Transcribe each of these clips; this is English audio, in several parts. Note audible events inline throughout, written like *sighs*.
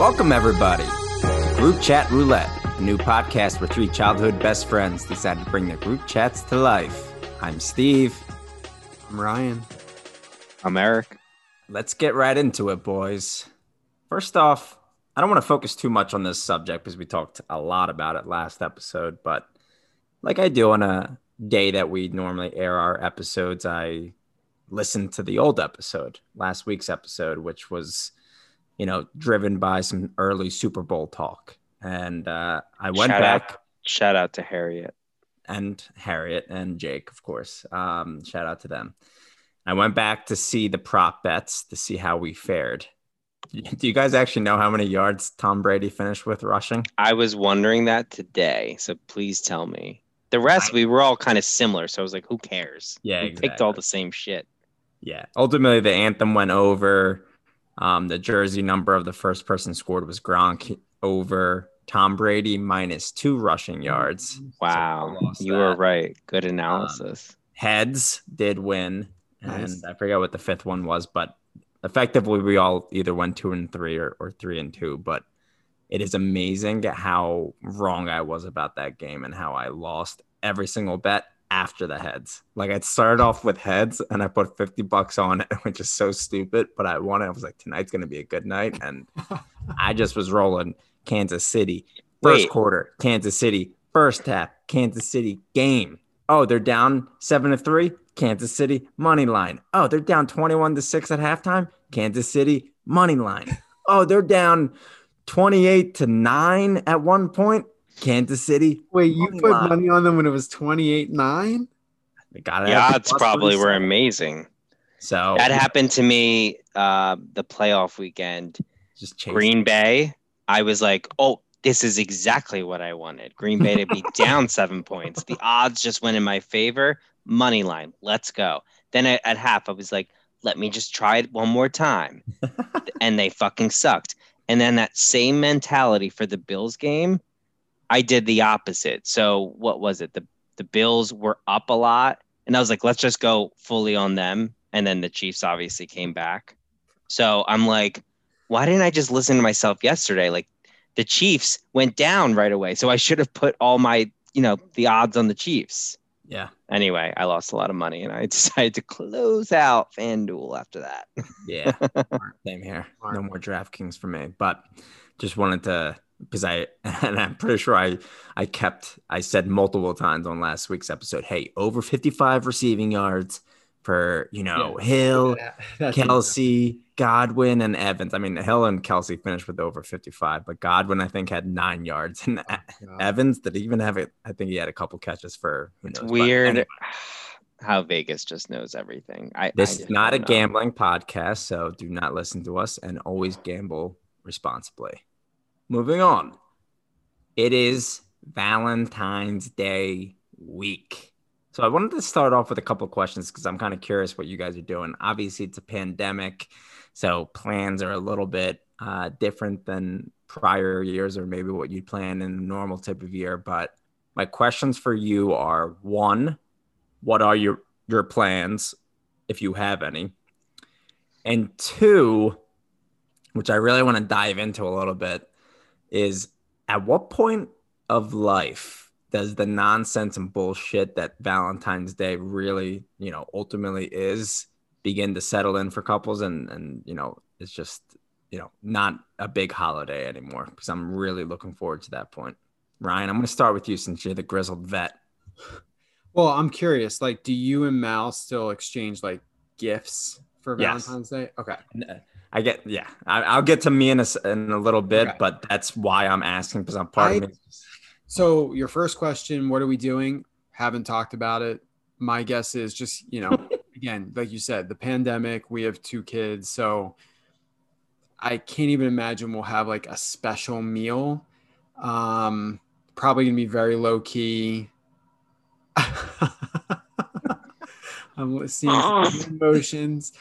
Welcome, everybody, to Group Chat Roulette, a new podcast where three childhood best friends decided to bring their group chats to life. I'm Steve. I'm Ryan. I'm Eric. Let's get right into it, boys. First off, I don't want to focus too much on this subject because we talked a lot about it last episode, but like I do on a day that we normally air our episodes, I listened to the old episode, last week's episode, which was, you know, driven by some early Super Bowl talk. And uh, I went shout back. Out, shout out to Harriet. And Harriet and Jake, of course. Um, shout out to them. I went back to see the prop bets to see how we fared. *laughs* Do you guys actually know how many yards Tom Brady finished with rushing? I was wondering that today. So please tell me. The rest, we were all kind of similar. So I was like, who cares? Yeah, we exactly. picked all the same shit. Yeah. Ultimately, the anthem went over. Um, the jersey number of the first person scored was Gronk over Tom Brady minus two rushing yards. Wow. So you that. were right. Good analysis. Heads did win. Nice. And I forget what the fifth one was, but effectively we all either went two and three or, or three and two. But it is amazing how wrong I was about that game and how I lost every single bet after the heads. Like I started off with heads and I put 50 bucks on it, *laughs* which is so stupid, but I won it. I was like, tonight's going to be a good night. And *laughs* I just was rolling Kansas City. First Wait. quarter, Kansas City. First half, Kansas City game. Oh, they're down seven to three. Kansas City money line. Oh, they're down 21 to six at halftime. Kansas City money line. Oh, they're down 28 to nine at one point. Kansas City. Wait, you put line. money on them when it was 28 9? They got it. The at odds plus probably were amazing. So That happened to me uh, the playoff weekend. Just chase Green Bay, I was like, oh, this is exactly what I wanted. Green Bay to be *laughs* down seven points. The odds just went in my favor. Money line, let's go. Then at, at half, I was like, let me just try it one more time. *laughs* and they fucking sucked. And then that same mentality for the Bills game, I did the opposite. So what was it? The the Bills were up a lot, and I was like, let's just go fully on them. And then the Chiefs obviously came back. So I'm like, why didn't I just listen to myself yesterday? Like the Chiefs went down right away. So I should have put all my, you know, the odds on the Chiefs. Yeah. Anyway, I lost a lot of money and I *laughs* decided to close out FanDuel after that. Yeah. *laughs* Same here. No Smart. more DraftKings for me. But just wanted to because I *laughs* and I'm pretty sure I I kept I said multiple times on last week's episode, hey, over 55 receiving yards for you know Hill, *laughs* That's Kelce, Godwin, and Evans. I mean, Hill and Kelce finished with over 55, but Godwin I think had nine yards, and Oh, Evans did he even have it. I think he had a couple catches for who It's knows. Weird anyway, *sighs* how Vegas just knows everything. I, I this is not a know. gambling podcast, so do not listen to us and always gamble responsibly. Moving on, it is Valentine's Day week. So I wanted to start off with a couple of questions because I'm kind of curious what you guys are doing. Obviously, it's a pandemic, so plans are a little bit uh, different than prior years or maybe what you'd plan in a normal type of year. But my questions for you are one, what are your your plans if you have any? And two, which I really want to dive into a little bit, is at what point of life does the nonsense and bullshit that Valentine's Day really, you know, ultimately is begin to settle in for couples and and you know, it's just, you know, not a big holiday anymore because I'm really looking forward to that point. Ryan, I'm going to start with you since you're the grizzled vet. Well, I'm curious. Like, do you and Mal still exchange like gifts for Yes. Valentine's Day? Okay. Uh, I get, yeah, I, I'll get to me in a, in a little bit, Okay. but that's why I'm asking because I'm part I- of me. So, your first question, what are we doing? Haven't talked about it. My guess is just, you know, *laughs* again, like you said, the pandemic, we have two kids. So, I can't even imagine we'll have like a special meal. Um, probably to be very low key. *laughs* I'm seeing *laughs* emotions.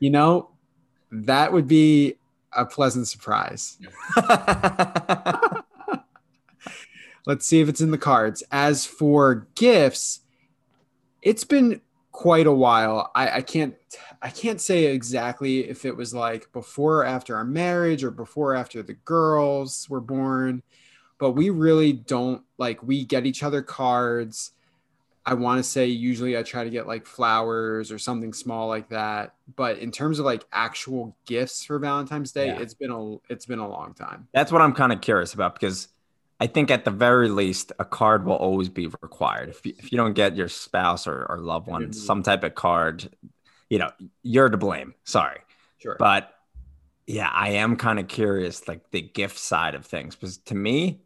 You know, that would be a pleasant surprise. *laughs* Let's see if it's in the cards. As for gifts, it's been quite a while. I, I can't I can't say exactly if it was like before or after our marriage or before or after the girls were born, but we really don't like we get each other cards. I want to say usually I try to get like flowers or something small like that. But in terms of like actual gifts for Valentine's Day, Yeah. it's been a it's been a long time. That's what I'm kind of curious about because I think at the very least, a card will always be required. If you, if you don't get your spouse or, or loved one Mhm. some type of card, you know, you're to blame. Sorry. Sure. But yeah, I am kind of curious, like the gift side of things, because to me,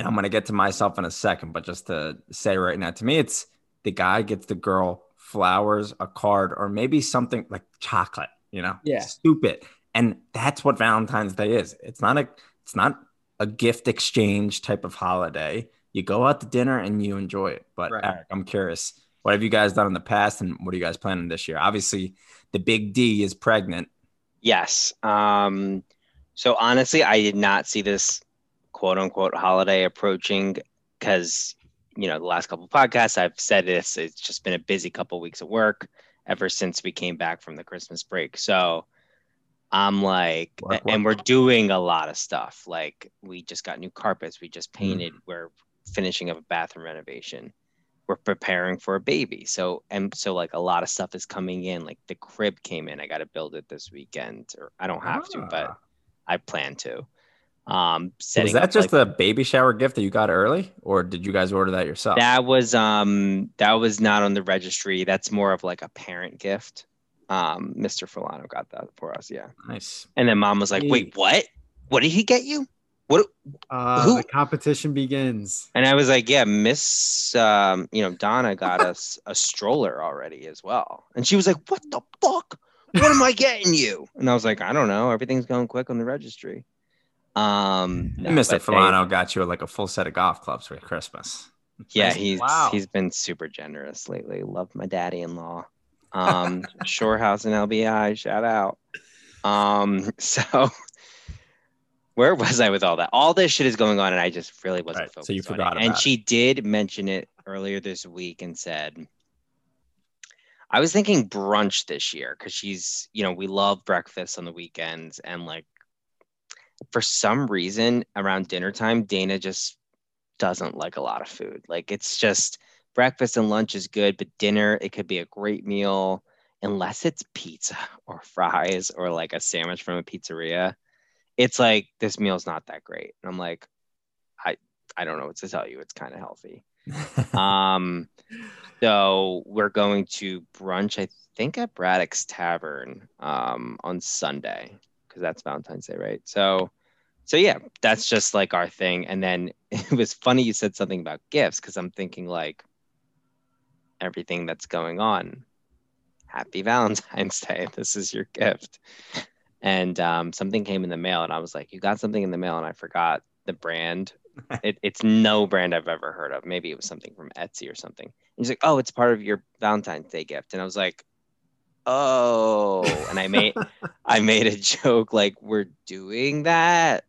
and I'm gonna get to myself in a second, but just to say right now, to me, it's the guy gets the girl flowers, a card, or maybe something like chocolate. You know, Yeah. stupid, and that's what Valentine's Day is. It's not a, it's not a gift exchange type of holiday. You go out to dinner and you enjoy it. But Right. Eric, I'm curious, what have you guys done in the past, and what are you guys planning this year? Obviously, the big D is pregnant. Yes. Um, so honestly, I did not see this quote unquote holiday approaching because, you know, the last couple of podcasts I've said this, it's just been a busy couple of weeks of work ever since we came back from the Christmas break. So I'm like, Work, and work, we're doing a lot of stuff. Like we just got new carpets, we just painted, we're finishing up a bathroom renovation. We're preparing for a baby. So and so like a lot of stuff is coming in. Like the crib came in. I got to build it this weekend, or I don't have to, but Ah. I plan to. Um, So setting was that up, just like, a baby shower gift that you got early, or did you guys order that yourself? that was um that was not on the registry. That's more of like a parent gift. Um, Mr. Fulano got that for us, yeah. nice. And then mom was like, Hey. "Wait, what? What did he get you? What?" Uh, Who- the competition begins. And I was like, "Yeah, Miss, um, you know, Donna got us a stroller already as well." And she was like, "What the fuck? What am I getting you?" And I was like, "I don't know. Everything's going quick on the registry." Um, no, And Mr. but they- Filano got you like a full set of golf clubs for Christmas. Yeah, Nice. he's Wow. he's been super generous lately. Love my daddy-in-law. *laughs* Um, Shore House and LBI, shout out. Um, *laughs* so where was I with all that? All this shit is going on, and I just really wasn't Right, so focused. you on forgot it. And about it. she did mention it earlier this week and said, I was thinking brunch this year because she's, you know, we love breakfast on the weekends, and like for some reason around dinner time, Dana just doesn't like a lot of food. Like it's just breakfast and lunch is good, but dinner, it could be a great meal unless it's pizza or fries or like a sandwich from a pizzeria. It's like this meal's not that great. And I'm like, I I don't know what to tell you. It's kind of healthy. *laughs* Um so we're going to brunch, I think at Braddock's Tavern um on Sunday because that's Valentine's Day, right? So so yeah, that's just like our thing. And then *laughs* it was funny you said something about gifts because I'm thinking like everything that's going on. Happy *laughs* Valentine's Day. This is your gift. And um, something came in the mail, and I was like, "You got something in the mail," and I forgot the brand. *laughs* It, it's no brand I've ever heard of. Maybe it was something from Etsy or something. And he's like, "Oh, it's part of your Valentine's Day gift," and I was like, "Oh," and I made I made a joke like, "We're doing that,"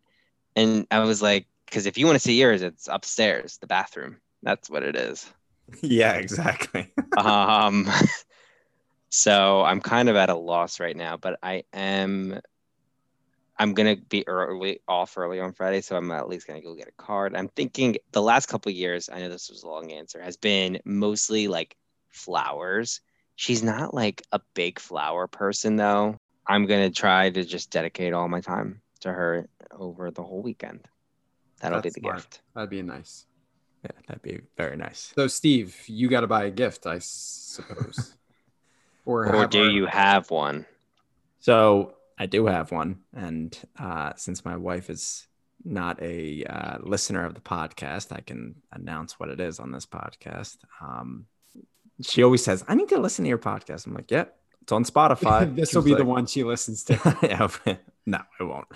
and I was like, "Because if you want to see yours, it's upstairs, the bathroom. That's what it is." yeah, exactly. um *laughs* so i'm kind of at a loss right now but i am i'm gonna be early off early on friday so i'm at least gonna go get a card i'm thinking the last couple of years i know this was a long answer has been mostly like flowers she's not like a big flower person though i'm gonna try to just dedicate all my time to her over the whole weekend that'll That's be the smart. gift That'd be nice. Yeah, that'd be very nice. So, Steve, you got to buy a gift, I suppose. *laughs* or or do our- you have one So I do have one, and uh, since my wife is not a uh, listener of the podcast, I can announce what it is on this podcast. Um, she always says, "I need to listen to your podcast." I'm like, "Yep, it's on *laughs* Spotify." this She will was be the one she listens to. *laughs* *laughs* yeah, no, it won't.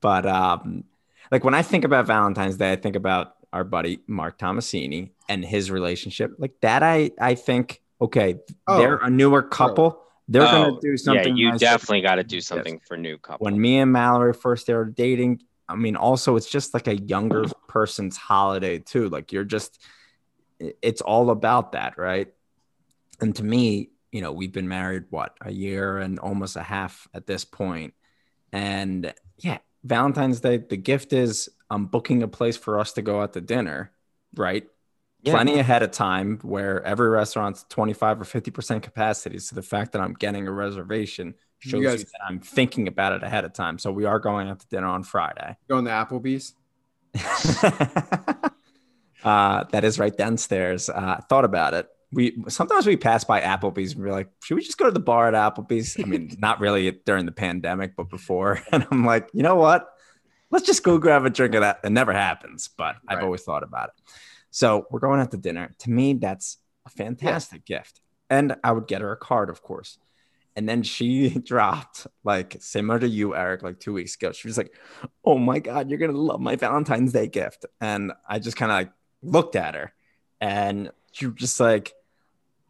But um, like when I think about Valentine's Day, I think about our buddy Mark Tomasini and his relationship. Like that, I I think okay, Oh, they're a newer couple. They're Oh, gonna do something. Yeah, you nice. definitely got to do something for new couple. When me and Mallory first started dating, I mean, also it's just like a younger person's holiday too. Like you're just, it's all about that, right? And to me, you know, we've been married what a year and almost a half at this point. And yeah, Valentine's Day, the gift is I'm booking a place for us to go out to dinner, right? Yeah. Plenty ahead of time where every restaurant's 25 or 50% capacity. So the fact that I'm getting a reservation shows you, guys- that I'm thinking about it ahead of time. So we are going out to dinner on Friday. Going to Applebee's. *laughs* uh, that is right downstairs. Uh, thought about it. We sometimes we pass by Applebee's and we're like, should we just go to the bar at Applebee's? I mean, *laughs* not really during the pandemic, but before. *laughs* And I'm like, you know what? Let's just go grab a drink of that. It never happens, but I've Right. always thought about it. So we're going out to dinner. To me, that's a fantastic gift. And I would get her a card, of course. And then she *laughs* dropped, like similar to you, Eric, like two weeks ago. She was like, Oh my God, you're gonna love my Valentine's Day gift. And I just kind of like looked at her and she was just like,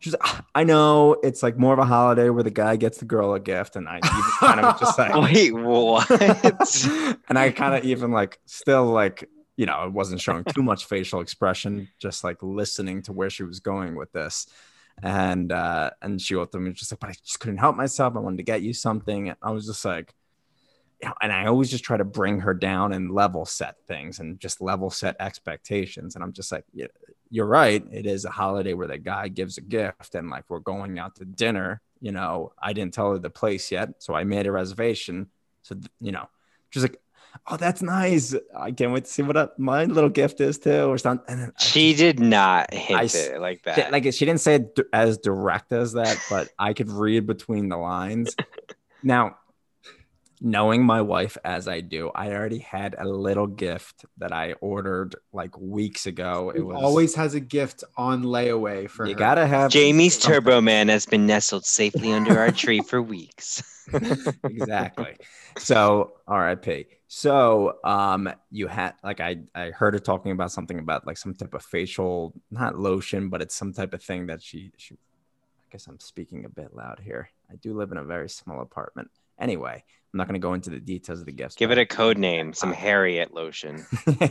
She's like, "Ah, I know it's like more of a holiday where the guy gets the girl a gift. And I even kind of just *laughs* like, Wait, what? *laughs* and I kind of even like still like you know, it wasn't showing too much facial expression, just like listening to where she was going with this. And uh and she wrote ultimately was just like, but I just couldn't help myself. I wanted to get you something. And I was just like, and I always just try to bring her down and level set things and just level set expectations. And I'm just like, yeah, you're right. It is a holiday where the guy gives a gift and like we're going out to dinner. You know, I didn't tell her the place yet. So I made a reservation. So, you know, she's like, oh, that's nice. I can't wait to see what my little gift is too, or something. And then I she did not hint I it like that. like she didn't say it as direct as that, but I could read between the lines. *laughs* Now, knowing my wife as I do, I already had a little gift that I ordered like weeks ago. It It was always has a gift on layaway for you her. gotta have Jamie's something. Turbo Man has been nestled safely under our tree for *laughs* weeks. *laughs* *laughs* exactly. So RIP. So um you had like I I heard her talking about something about like some type of facial not lotion, but it's some type of thing that she she I guess I'm speaking a bit loud here. I do live in a very small apartment. Anyway, I'm not gonna go into the details of the gifts. Give it a code name, some Harriet lotion. *laughs*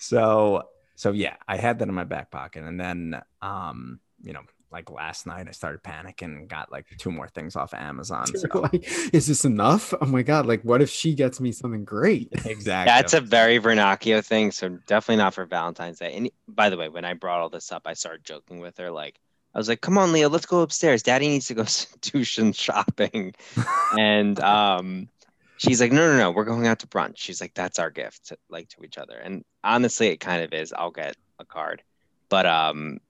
so so yeah, I had that in my back pocket, and then um, you know, like last night, I started panicking and got like two more things off of Amazon. *laughs* So like, is this enough? Oh my god! Like, what if she gets me something great? *laughs* exactly. That's a very Vernacchio thing, so definitely not for Valentine's Day. And by the way, when I brought all this up, I started joking with her. Like, I was like, "Come on, Leo, let's go upstairs. Daddy needs to go *laughs* do shopping." *laughs* and um, she's like, "No, no, no, we're going out to brunch." She's like, "That's our gift, to, like to each other." And honestly, it kind of is. I'll get a card, but um,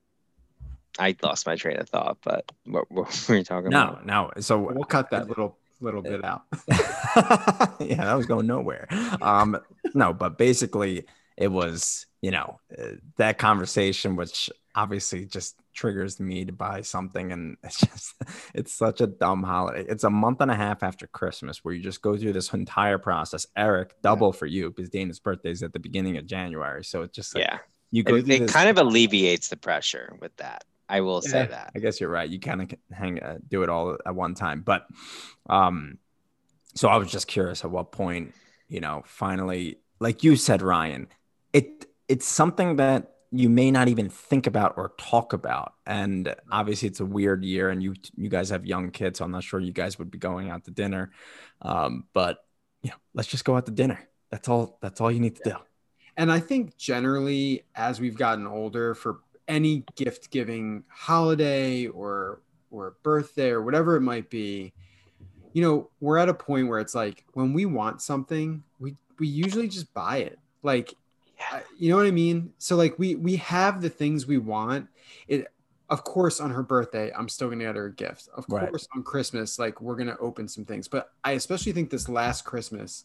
I lost my train of thought. But what, what *laughs* were you talking no, about? no. No. So We'll cut that little little bit out. yeah, that was going nowhere. Um, no, but basically, it was you know uh, that conversation, which obviously just triggers me to buy something, and *laughs* it's just it's such a dumb holiday. It's a month and a half after Christmas where you just go through this entire process. Eric, double for you because Dana's birthday is at the beginning of January, so it's just like Yeah, you go it, through it kind of alleviates the pressure with that. I will say that. I guess you're right. You kind of hang uh, do it all at one time, but um, so I was just curious at what point, you know, finally, like you said, Ryan, it it's something that you may not even think about or talk about, and obviously it's a weird year, and you you guys have young kids, so I'm not sure you guys would be going out to dinner, um, but you know, let's just go out to dinner. That's all. That's all you need to do. And I think generally, as we've gotten older, for any gift giving holiday or or birthday or whatever it might be, you know, we're at a point where it's like when we want something, we we usually just buy it. Like. I- you know what I mean? So like we we have the things we want. It of course on her birthday, I'm still gonna get her a gift. Of Right. course on Christmas, like we're gonna open some things. But I especially think this last Christmas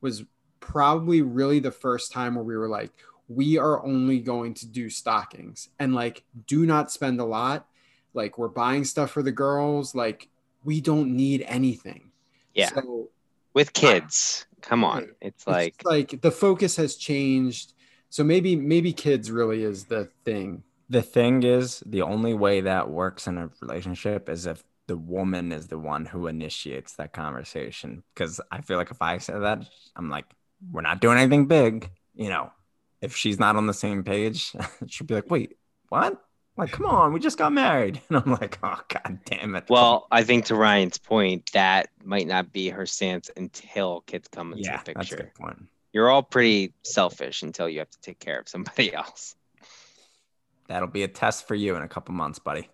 was probably really the first time where we were like, we are only going to do stockings and like do not spend a lot. Like we're buying stuff for the girls. Like we don't need anything. Yeah. So with kids come on it's like it's like the focus has changed. So maybe maybe kids really is the thing. the thing is the only way that works in a relationship is if the woman is the one who initiates that conversation because i feel like if i say that i'm like we're not doing anything big you know if she's not on the same page *laughs* she'll be like wait what Like, come on, we just got married. *laughs* And I'm like, oh god damn it. Well, I think to Ryan's point, that might not be her stance until kids come into yeah, the that's a picture. good point. You're all pretty selfish until you have to take care of somebody *laughs* else. That'll be a test for you in a couple months, buddy.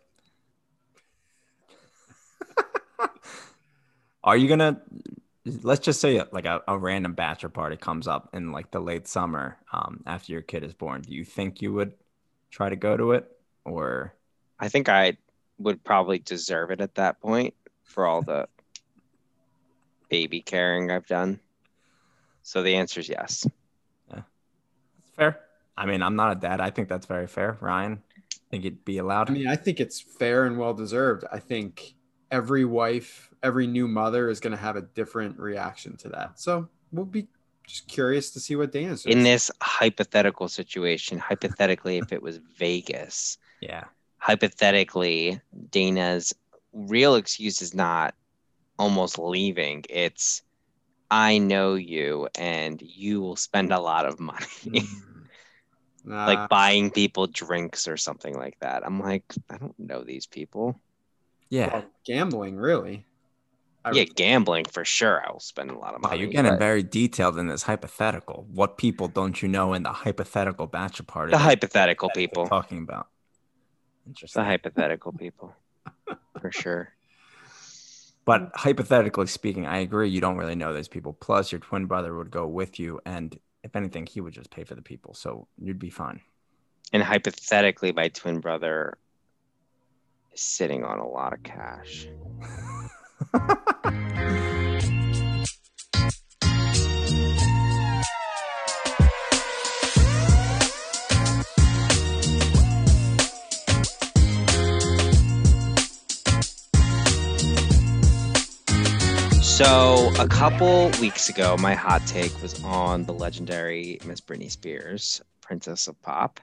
*laughs* Are you gonna? Let's just say like a, a random bachelor party comes up in like the late summer um, after your kid is born. Do you think you would try to go to it, or I think I would probably deserve it at that point for all the *laughs* baby caring I've done. So the answer is yes. it's fair? I mean, I'm not a dad. I think that's very fair. Ryan, I think it'd be allowed. I mean, I think it's fair and well deserved. I think every wife, every new mother is going to have a different reaction to that. So we'll be just curious to see what Dana says. In this hypothetical situation, hypothetically, if it was Vegas, yeah, hypothetically, Dana's real excuse is not almost leaving. It's I know you and you will spend a lot of money. Mm. *laughs* Nah, like buying people drinks or something like that. I'm like, I don't know these people. yeah. well, gambling, really. I Yeah, gambling for sure. I will spend a lot of Wow, money. you're getting but very detailed in this hypothetical. What people don't you know in the hypothetical bachelor party? the hypothetical people. talking about. Interesting. The hypothetical people. *laughs* For sure. But mm. hypothetically speaking, I agree. You don't really know those people. Plus, your twin brother would go with you, and if anything, he would just pay for the people, so you'd be fine. And hypothetically, my twin brother is sitting on a lot of cash. *laughs* So a couple weeks ago, my hot take was on the legendary Miss Britney Spears, Princess of Pop,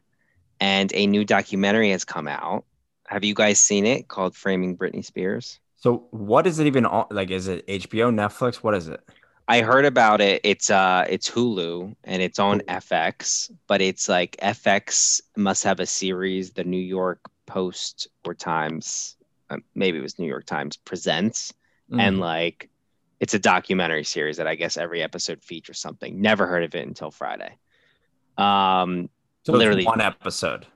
and a new documentary has come out. Have you guys seen it called Framing Britney Spears? So, what is it even on? Like, is it HBO, Netflix? What is it? I heard about it. It's uh it's Hulu and it's on FX, but it's like FX must have a series the New York Post or Times, uh, maybe it was New York Times presents Mm. and like it's a documentary series that I guess every episode features something. Never heard of it until Friday. Um so literally- one episode.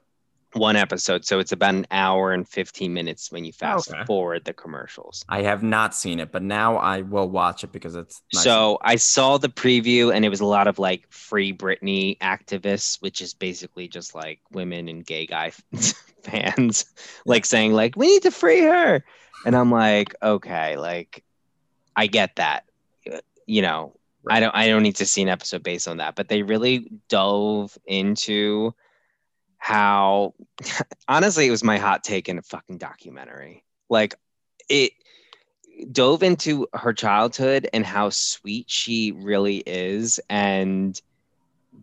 one episode, so it's about an hour and 15 minutes when you fast Okay. forward the commercials. I have not seen it, but now I will watch it because it's nice. So I saw the preview and it was a lot of like free Britney activists, which is basically just like women and gay guy *laughs* fans like saying like we need to free her. And I'm like, okay, like I get that. You know, I don't I don't need to see an episode based on that, but they really dove into how *laughs* honestly it was my hot take in a fucking documentary. Like it dove into her childhood and how sweet she really is and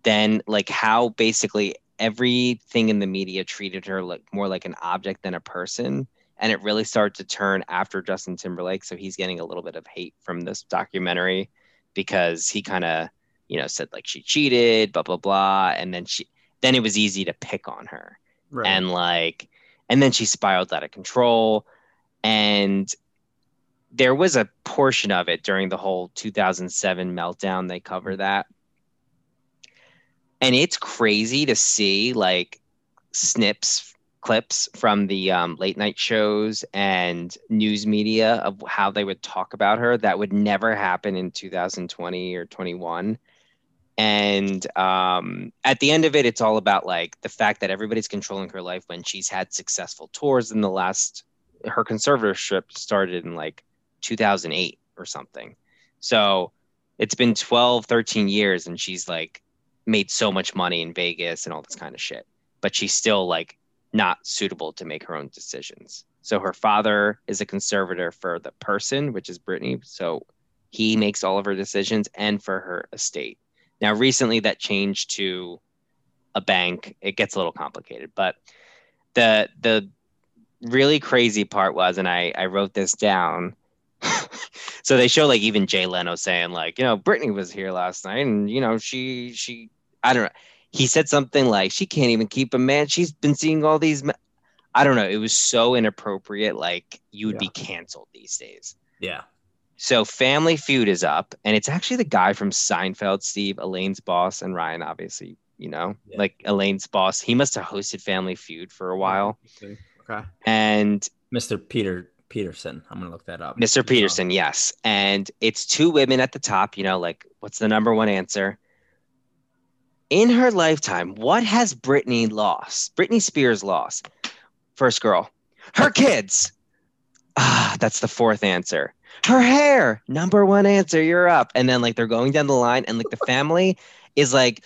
then like how basically everything in the media treated her like more like an object than a person and it really started to turn after Justin Timberlake so he's getting a little bit of hate from this documentary because he kind of you know said like she cheated blah blah blah and then she then it was easy to pick on her. Right. and like and then she spiraled out of control. And there was a portion of it during the whole 2007 meltdown they cover that. And it's crazy to see like snips clips from the um, late night shows and news media of how they would talk about her that would never happen in 2020 or 21 and um, at the end of it it's all about like the fact that everybody's controlling her life when she's had successful tours in the last her conservatorship started in like 2008 or something. So it's been 12 13 years and she's like made so much money in vegas and all this kind of shit but she's still like not suitable to make her own decisions so her father is a conservator for the person which is britney so he makes all of her decisions and for her estate now, recently that changed to a bank. It gets a little complicated, but the the really crazy part was, and I I wrote this down. *laughs* so they show like even Jay Leno saying like, you know, Britney was here last night, and you know she she I don't know. He said something like she can't even keep a man. She's been seeing all these. Ma-. I don't know. It was so inappropriate. Like you would be canceled these days. Yeah. So Family Feud is up, and it's actually the guy from Seinfeld, Steve, Elaine's boss, and Ryan, obviously, you know, Yeah. like Elaine's boss. He must have hosted Family Feud for a while. Okay. And Mr. Peter Peterson. I'm gonna look that up. Mr. Peterson, yes. And it's two women at the top, you know, like what's the number one answer? In her lifetime, what has Britney lost? Britney Spears lost. First girl, her *laughs* kids. Ah, that's the fourth answer. Her hair, number one answer. You're up. And then like they're going down the line, and like the family is like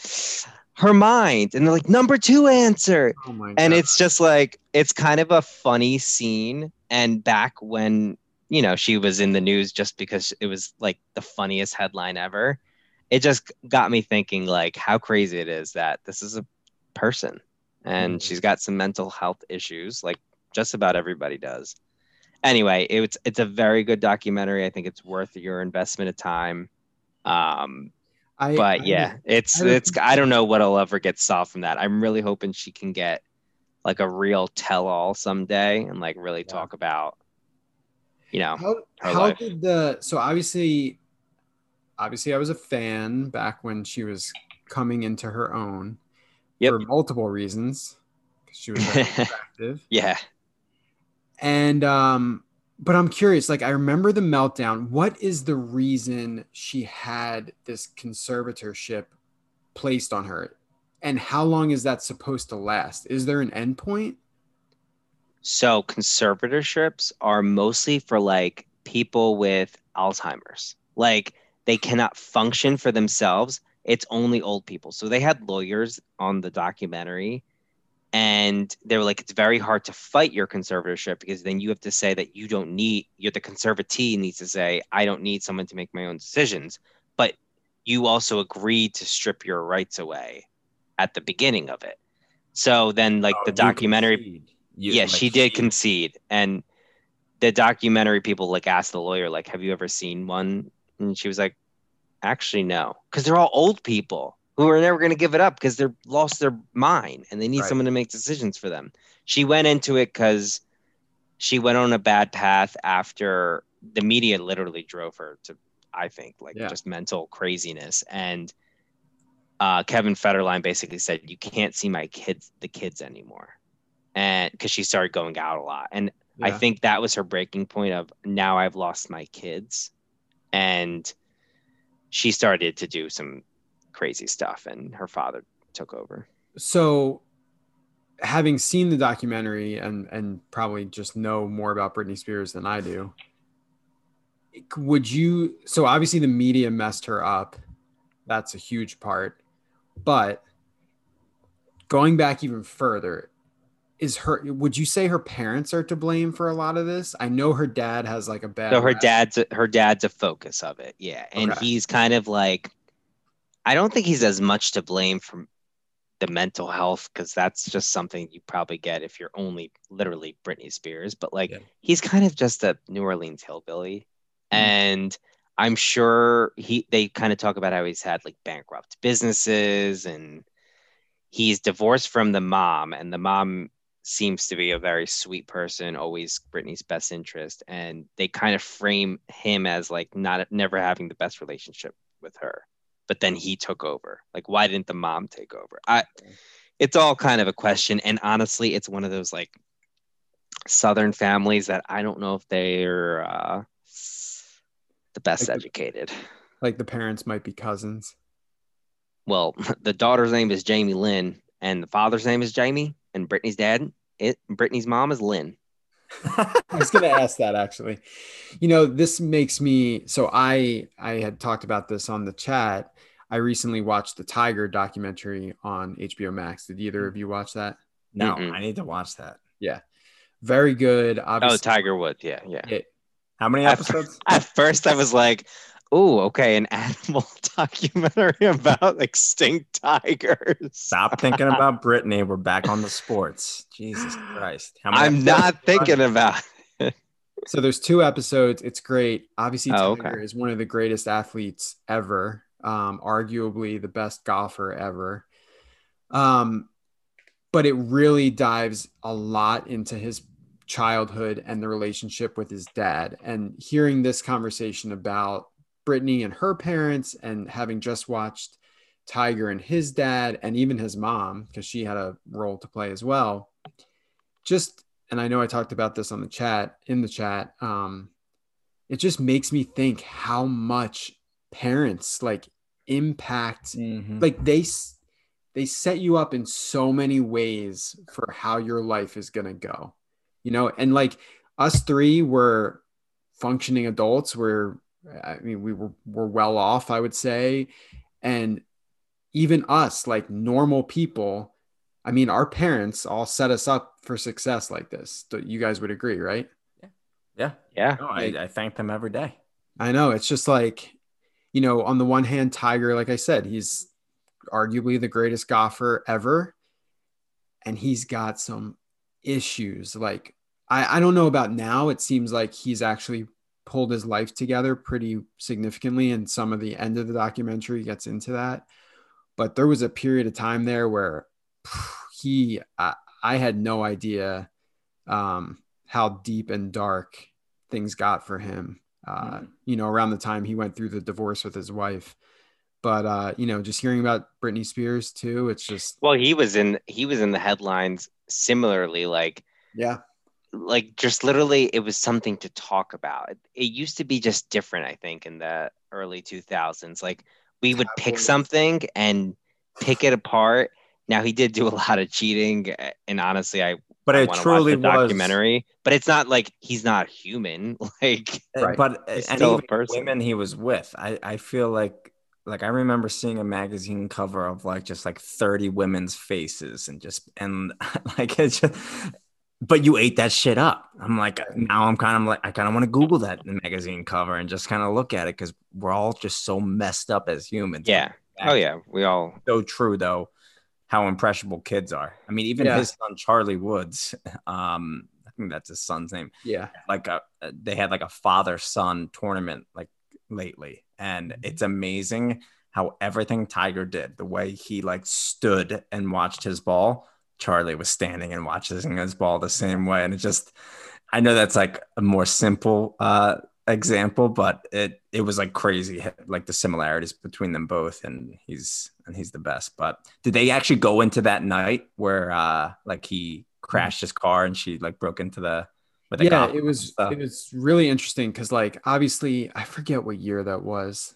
her mind, and they're like number two answer Oh my and it's just like it's kind of a funny scene and back when you know she was in the news just because it was like the funniest headline ever it just got me thinking like how crazy it is that this is a person and Mhm. she's got some mental health issues like just about everybody does anyway it's it's a very good documentary i think it's worth your investment of time um I, but I- yeah, it's I it's I don't know what'll ever get solved from that. I'm really hoping she can get like a real tell-all someday and like really Yeah. talk about, you know, How, how life. did the so obviously obviously I was a fan back when she was coming into her own Yep. for multiple reasons. She was *laughs* attractive. yeah. And um but I'm curious, like I remember the meltdown. What is the reason she had this conservatorship placed on her? And how long is that supposed to last? Is there an endpoint? So conservatorships are mostly for like people with Alzheimer's. Like they cannot function for themselves. It's only old people. So they had lawyers on the documentary and they were like, it's very hard to fight your conservatorship because then you have to say that you don't need you're the conservatee needs to say, I don't need someone to make my own decisions. But you also agreed to strip your rights away at the beginning of it. So then like Oh, the documentary. Yeah, like, she did concede, and the documentary people like asked the lawyer, like, "Have you ever seen one?" And she was like, "Actually, no," because they're all old people who are never going to give it up because they're lost their mind and they need Right. someone to make decisions for them. She went into it because she went on a bad path after the media literally drove her to, I think, like Yeah. just mental craziness and. Uh, Kevin Federline basically said, "You can't see my kids, the kids anymore," and because she started going out a lot, and I think that was her breaking point of now I've lost my kids. And she started to do some crazy stuff and her father took over. so having seen the documentary and and probably just know more about Britney Spears than I do would you so obviously the media messed her up that's a huge part but going back even further is her would you say her parents are to blame for a lot of this i know her dad has like a bad So her rap. dad's her dad's a focus of it. Yeah. And Okay. he's kind of like I don't think he's as much to blame for the mental health because that's just something you probably get if you're only literally Britney Spears. But like Yeah. he's kind of just a New Orleans hillbilly. Mhm. And I'm sure he they kind of talk about how he's had like bankrupt businesses and he's divorced from the mom and the mom seems to be a very sweet person, always Britney's best interest, and they kind of frame him as like not never having the best relationship with her. But then he took over. Like, why didn't the mom take over? I, it's all kind of a question, and honestly, it's one of those like Southern families that I don't know if they're uh, the best Like educated. like the parents might be cousins Well, *laughs* the daughter's name is Jamie Lynn, and the father's name is Jamie, and Britney's dad, it Britney's mom is Lynn. I was going to ask that actually. You know, this makes me so I I had talked about this on the chat. I recently watched the Tiger documentary on HBO Max. Did either of you watch that? no, Mm-mm. I need to watch that. Yeah. Very good. Oh, Tiger Woods, yeah, yeah. it- How many At- episodes? *laughs* At first, I was like, "Oh, okay, an *laughs* animal documentary about extinct tigers." Stop thinking *laughs* about Britney. We're back on the sports. Jesus Christ. I'm not thinking about. *laughs* so there's two episodes. It's great. Obviously, Oh, Tiger okay. is one of the greatest athletes ever. Um, arguably the best golfer ever. Um, but it really dives a lot into his childhood and the relationship with his dad. And hearing this conversation about Britney and her parents, and having just watched Tiger and his dad, and even his mom, because she had a role to play as well. Just, and I know I talked about this on the chat, in the chat. Um, it just makes me think how much parents like impact, Mhm. like they, they set you up in so many ways for how your life is going to go, you know? And like us three were functioning adults. We're, I mean, we were, were well off, I would say. And even us, like normal people, I mean, our parents all set us up for success like this. Th- You guys would agree, right? yeah. Yeah. No, I, I thank them every day. I know. It's just like, you know, on the one hand, Tiger, like I said, he's arguably the greatest golfer ever. And he's got some issues. Like, I, I don't know about now. It seems like he's actually pulled his life together pretty significantly. And some of the end of the documentary gets into that. But there was a period of time there where *sighs* he, I, I had no idea um, how deep and dark things got for him. Uh, Mhm. You know, around the time he went through the divorce with his wife. But uh, you know, just hearing about Britney Spears too, it's just Well, he was in he was in the headlines similarly, like yeah, like just literally it was something to talk about. It, it used to be just different, I think, in the early 2000s. Like we would pick something and pick it apart. Now he did do a lot of cheating, uh, and honestly, I, But I it truly watch the was. documentary. But it's not like he's not human. *laughs* Like Uh, Right. But and still a even person. women he was with, I, I feel like like I remember seeing a magazine cover of like just like 30 women's faces and just and *laughs* like it's just but you ate that shit up. I'm like now I'm kind of like I kind of want to Google that magazine cover and just kind of look at it because we're all just so messed up as humans. yeah, oh yeah, we all so true though how impressionable kids are. I mean, even Yeah. his son Charlie Woods, *laughs* um, I think that's his son's name yeah, like a they had like a father son tournament like lately and Mm-hmm. it's amazing how everything tiger did the way he like stood and watched his ball charlie was standing and watching his ball the same way and it just i know that's like a more simple uh example but it it was like crazy like the similarities between them both and he's and he's the best but did they actually go into that night where uh like he crashed his car and she like broke into the yeah. It was it was really interesting because like obviously I forget what year that was.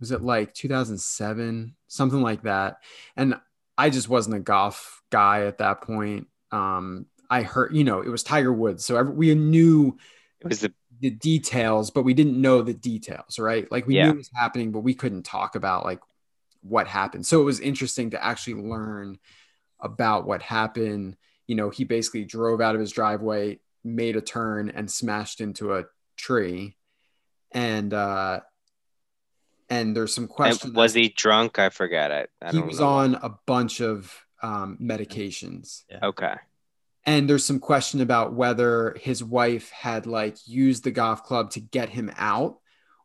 Was it like 2007, something like that? And I just wasn't a golf guy at that point. Um, I heard, you know, it was Tiger Woods, so every, we knew it was the the details, but we didn't know the details, right? Like we Yeah. knew it was happening, but we couldn't talk about like what happened. So it was interesting to actually learn about what happened. You know, he basically drove out of his driveway, made a turn, and smashed into a tree. And uh and there's some and questions. was he drunk? I forget it. I he don't was know. on a bunch of um, medications Okay. and there's some question about whether his wife had like used the golf club to get him out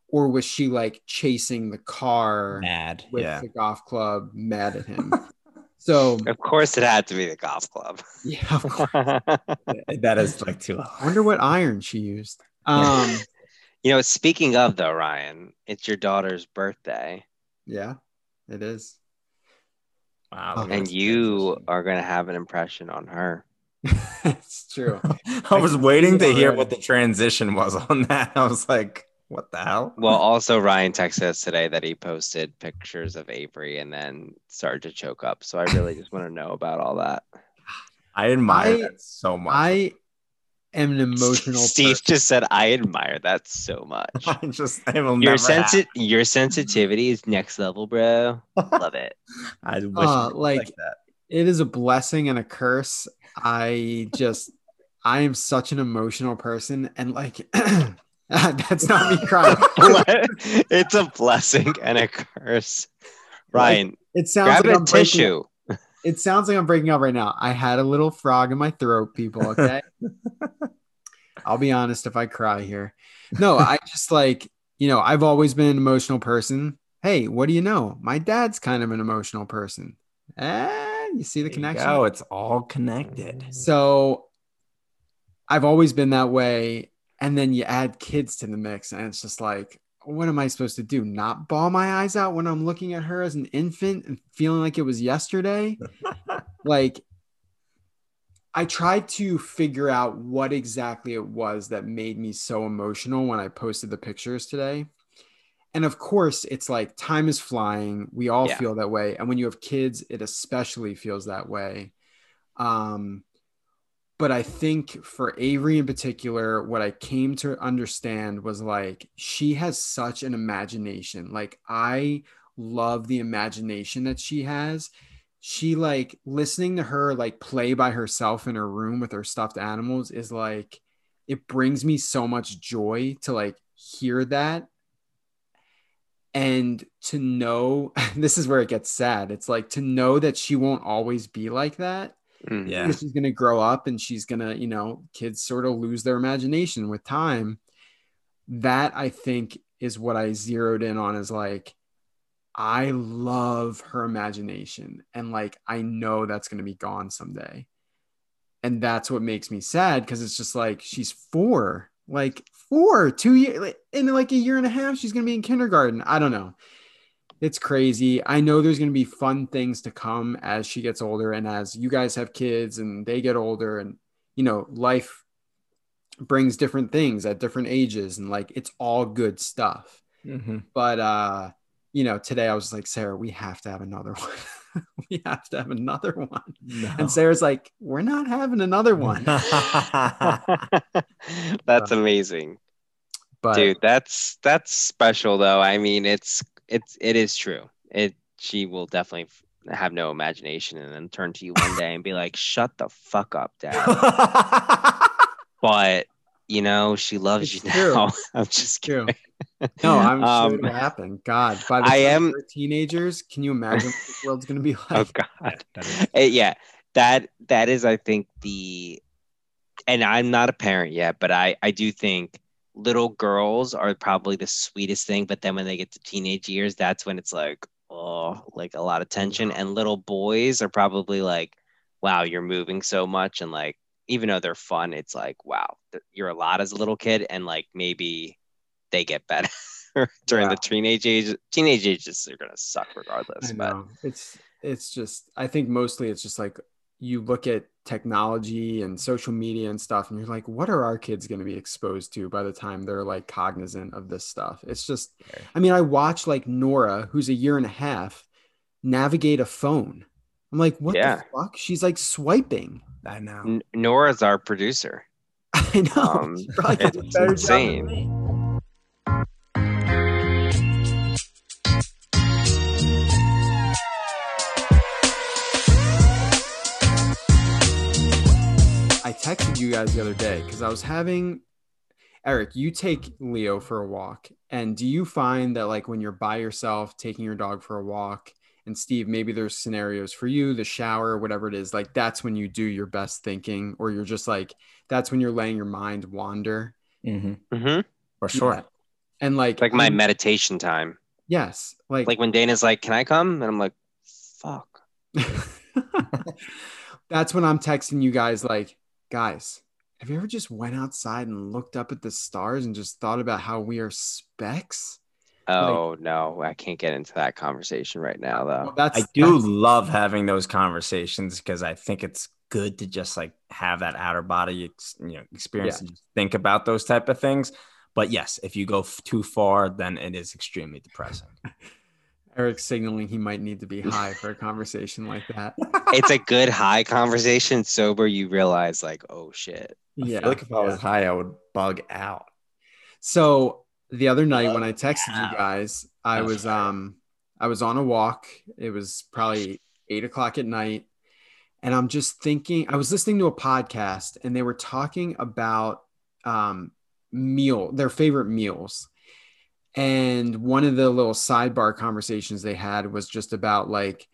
or was she like chasing the car mad with yeah the golf club mad at him *laughs* so Of course, it had to be the golf club. yeah of course. *laughs* that is like too I wonder what iron she used *laughs* um you know, speaking of though, Ryan, it's your daughter's birthday, yeah it is. Wow Oh, and you are going to have an impression on her. *laughs* it's true. *laughs* I was waiting to hear what the transition was *laughs* on that. I was like what the hell? Well, also Ryan texted us today that he posted pictures of Avery and then started to choke up. So I really just want to know about all that. i admire I- that so much. I am an *laughs* emotional Steve person. just said, "I admire that so much." *laughs* i just i will Your never sensi- your sensitivity is next level, bro. *laughs* Love it. i wish Uh, it was like- that it is a blessing and a curse. I just, I am such an emotional person, and like, *clears throat* that's not me crying. it's a blessing and a curse. Ryan, It sounds grab like a I'm breaking, tissue. It sounds like I'm breaking up right now. I had a little frog in my throat, people. Okay, *laughs* I'll be honest if I cry here. No, I just like, you know, I've always been an emotional person. Hey, what do you know? My dad's kind of an emotional person. And You see the There connection? Oh, It's all connected. So I've always been that way. And then you add kids to the mix, and it's just like, what am I supposed to do? Not bawl my eyes out when I'm looking at her as an infant and feeling like it was yesterday? *laughs* like, I tried to figure out what exactly it was that made me so emotional when I posted the pictures today. And of course, it's like time is flying. We all Yeah. feel that way. And when you have kids, it especially feels that way. Um, but I think for Avery in particular, what I came to understand was like she has such an imagination. Like I love the imagination that she has. She like listening to her like play by herself in her room with her stuffed animals is like it brings me so much joy to like hear that and to know *laughs* this is where it gets sad. It's like to know that she won't always be like that Mm. Yeah. because she's going to grow up and she's going to, you know, kids sort of lose their imagination with time. That I think is what I zeroed in on is like, I love her imagination. And like, I know that's going to be gone someday. And that's what makes me sad because it's just like, she's four, like four, two years, in like a year and a half, she's going to be in kindergarten. I don't know it's crazy. I know there's going to be fun things to come as she gets older and as you guys have kids and they get older and you know, life brings different things at different ages and like it's all good stuff. Mhm. But uh, you know, today I was like, Sarah, we have to have another *laughs* one. we have to have another one. No. And Sarah's like, we're not having another *laughs* one. that's amazing. But Dude, that's that's special though. I mean, it's it's it is true. It she will definitely have no imagination and then turn to you one day and be like, "Shut the fuck up, dad." *laughs* But you know, she loves It's you true. now. *laughs* I'm just true. kidding. No, I'm Um, sure it'll happen. God, by the I time am- we're teenagers, can you imagine what this world's gonna be *laughs* like? Oh God. That is- yeah, that that is, I think, the, and I'm not a parent yet, but I I do think little girls are probably the sweetest thing. But then when they get to teenage years, that's when it's like, oh, like a lot of tension. And little boys are probably like, wow, you're moving so much, and like even though they're fun, it's like, wow, you're a lot as a little kid, and like maybe they get better *laughs* during Yeah. the teenage age. Teenage ages are gonna suck regardless. I But know. It's it's just I think mostly it's just like you look at technology and social media and stuff and you're like what are our kids going to be exposed to by the time they're like cognizant of this stuff it's just Okay. i mean i watch like nora who's a year and a half navigate a phone i'm like what Yeah. the fuck she's like swiping I know. N- Nora's our producer. *laughs* i know Um, She probably could do it's insane. You guys the other day because I was having Eric, you take Leo for a walk. And do you find that like when you're by yourself taking your dog for a walk, and Steve, maybe there's scenarios for you, the shower, whatever it is, like that's when you do your best thinking, or you're just like that's when you're letting your mind wander. hmm hmm For sure. Yeah. And like Like my I'm- meditation time. yes, like Like when Dana's like, "Can I come?" and I'm like, "Fuck." *laughs* *laughs* that's when I'm texting you guys like, guys, have you ever just went outside and looked up at the stars and just thought about how we are specks? Oh no, I can't get into that conversation right now Well, though. that's I do that's- love having those conversations because I think it's good to just like have that outer body ex- you know experience Yeah. and just think about those type of things. But yes, if you go f- too far, then it is extremely depressing. *laughs* Eric signaling he might need to be high for a conversation like that. It's a good *laughs* high conversation. Sober, you realize like, oh shit. Yeah. Like if I was yeah. high, I would bug out. So the other night when I texted Yeah. you guys, I That's was right. um I was on a walk. It was probably eight o'clock at night. And I'm just thinking, I was listening to a podcast and they were talking about um meal, their favorite meals. And one of the little sidebar conversations they had was just about like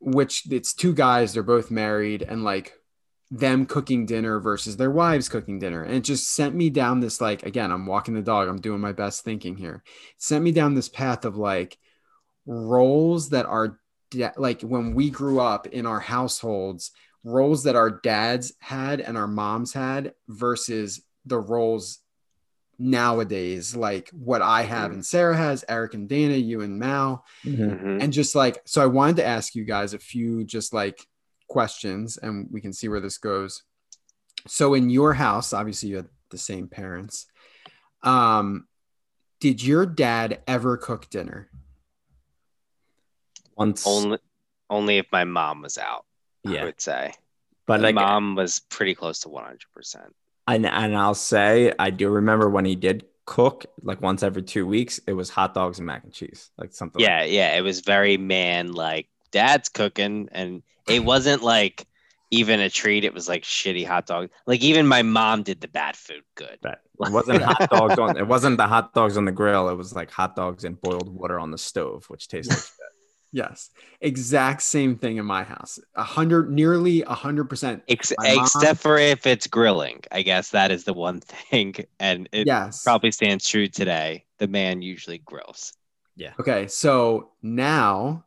which it's two guys, they're both married, and like them cooking dinner versus their wives cooking dinner. And it just sent me down this like again, I'm walking the dog, I'm doing my best thinking here. Sent me down this path of like roles that are da- like when we grew up in our households, roles that our dads had and our moms had versus the roles nowadays, like what I have and Sarah has, Eric and Dana, you and Mal. Mhm. And just like, so I wanted to ask you guys a few just like questions and we can see where this goes. So in your house, obviously you had the same parents. Um, did your dad ever cook dinner? Once, Only, only if my mom was out. yeah. I would say. but my like, mom was pretty close to 100. And and I'll say I do remember when he did cook, like once every two weeks, it was hot dogs and mac and cheese, like something. like Yeah, yeah. It was very man like dad's cooking, and it wasn't like even a treat. It was like shitty hot dog. Like even my mom did the bad food good. But It wasn't hot *laughs* dogs on. It wasn't the hot dogs on the grill. It was like hot dogs and boiled water on the stove, which tastes *laughs* like shit. Yes, exact same thing in my house. A hundred, nearly a hundred percent. Ex- My mom- except for if it's grilling. I guess that is the one *laughs* thing, and it Yes. probably stands true today. The man usually grills. Yeah. Okay, so now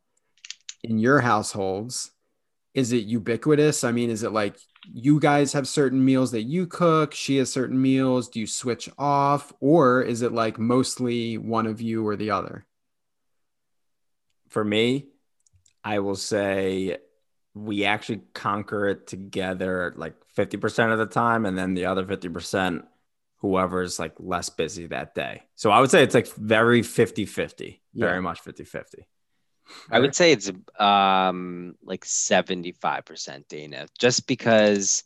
in your households, is it ubiquitous? I mean, is it like you guys have certain meals that you cook, she has certain meals? Do you switch off, or is it like mostly one of you or the other? For me, I will say we actually conquer it together like 50% of the time, and then the other 50%, whoever's like less busy that day. So I would say it's like very 50 50, Yeah. very much 50 50. I would say it's um like 75% Dana, just because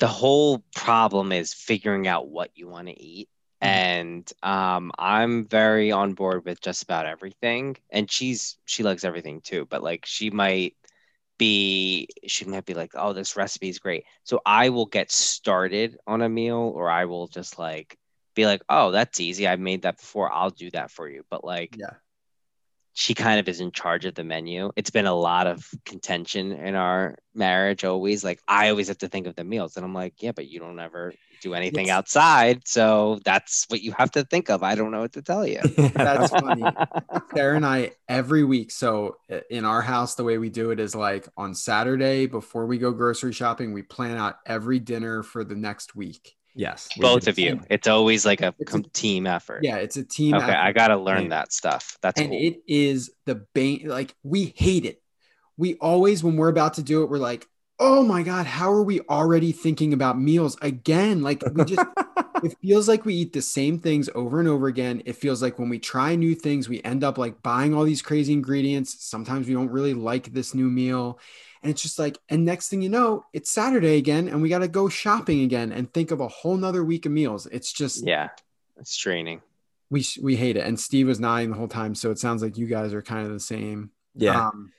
the whole problem is figuring out what you want to eat. And um I'm very on board with just about everything. And she's she likes everything too, but like she might be she might be like, oh, this recipe is great. So I will get started on a meal or I will just like be like, oh, that's easy. I made that before. I'll do that for you. But like Yeah. she kind of is in charge of the menu. It's been a lot of contention in our marriage always. Like I always have to think of the meals. And I'm like, yeah, but you don't ever do anything Yes. outside. So that's what you have to think of. I don't know what to tell you. *laughs* That's funny. Sarah and I every week. So in our house, the way we do it is like on Saturday before we go grocery shopping, we plan out every dinner for the next week. Yes. we Both of you. It's always like a a- team effort. Yeah, it's a team. Okay, effort. I gotta learn Yeah. that stuff. That's and cool. it is the bane. Like we hate it. We always, when we're about to do it, we're like, "Oh my god, how are we already thinking about meals again?" Like we just, it *laughs* feels like we eat the same things over and over again. It feels like when we try new things, we end up like buying all these crazy ingredients. Sometimes we don't really like this new meal. And it's just like, and next thing you know, it's Saturday again, and we got to go shopping again and think of a whole nother week of meals. It's just, yeah, it's draining. we we hate it. And Steve was nodding the whole time, so it sounds like you guys are kind of the same. Yeah. Um,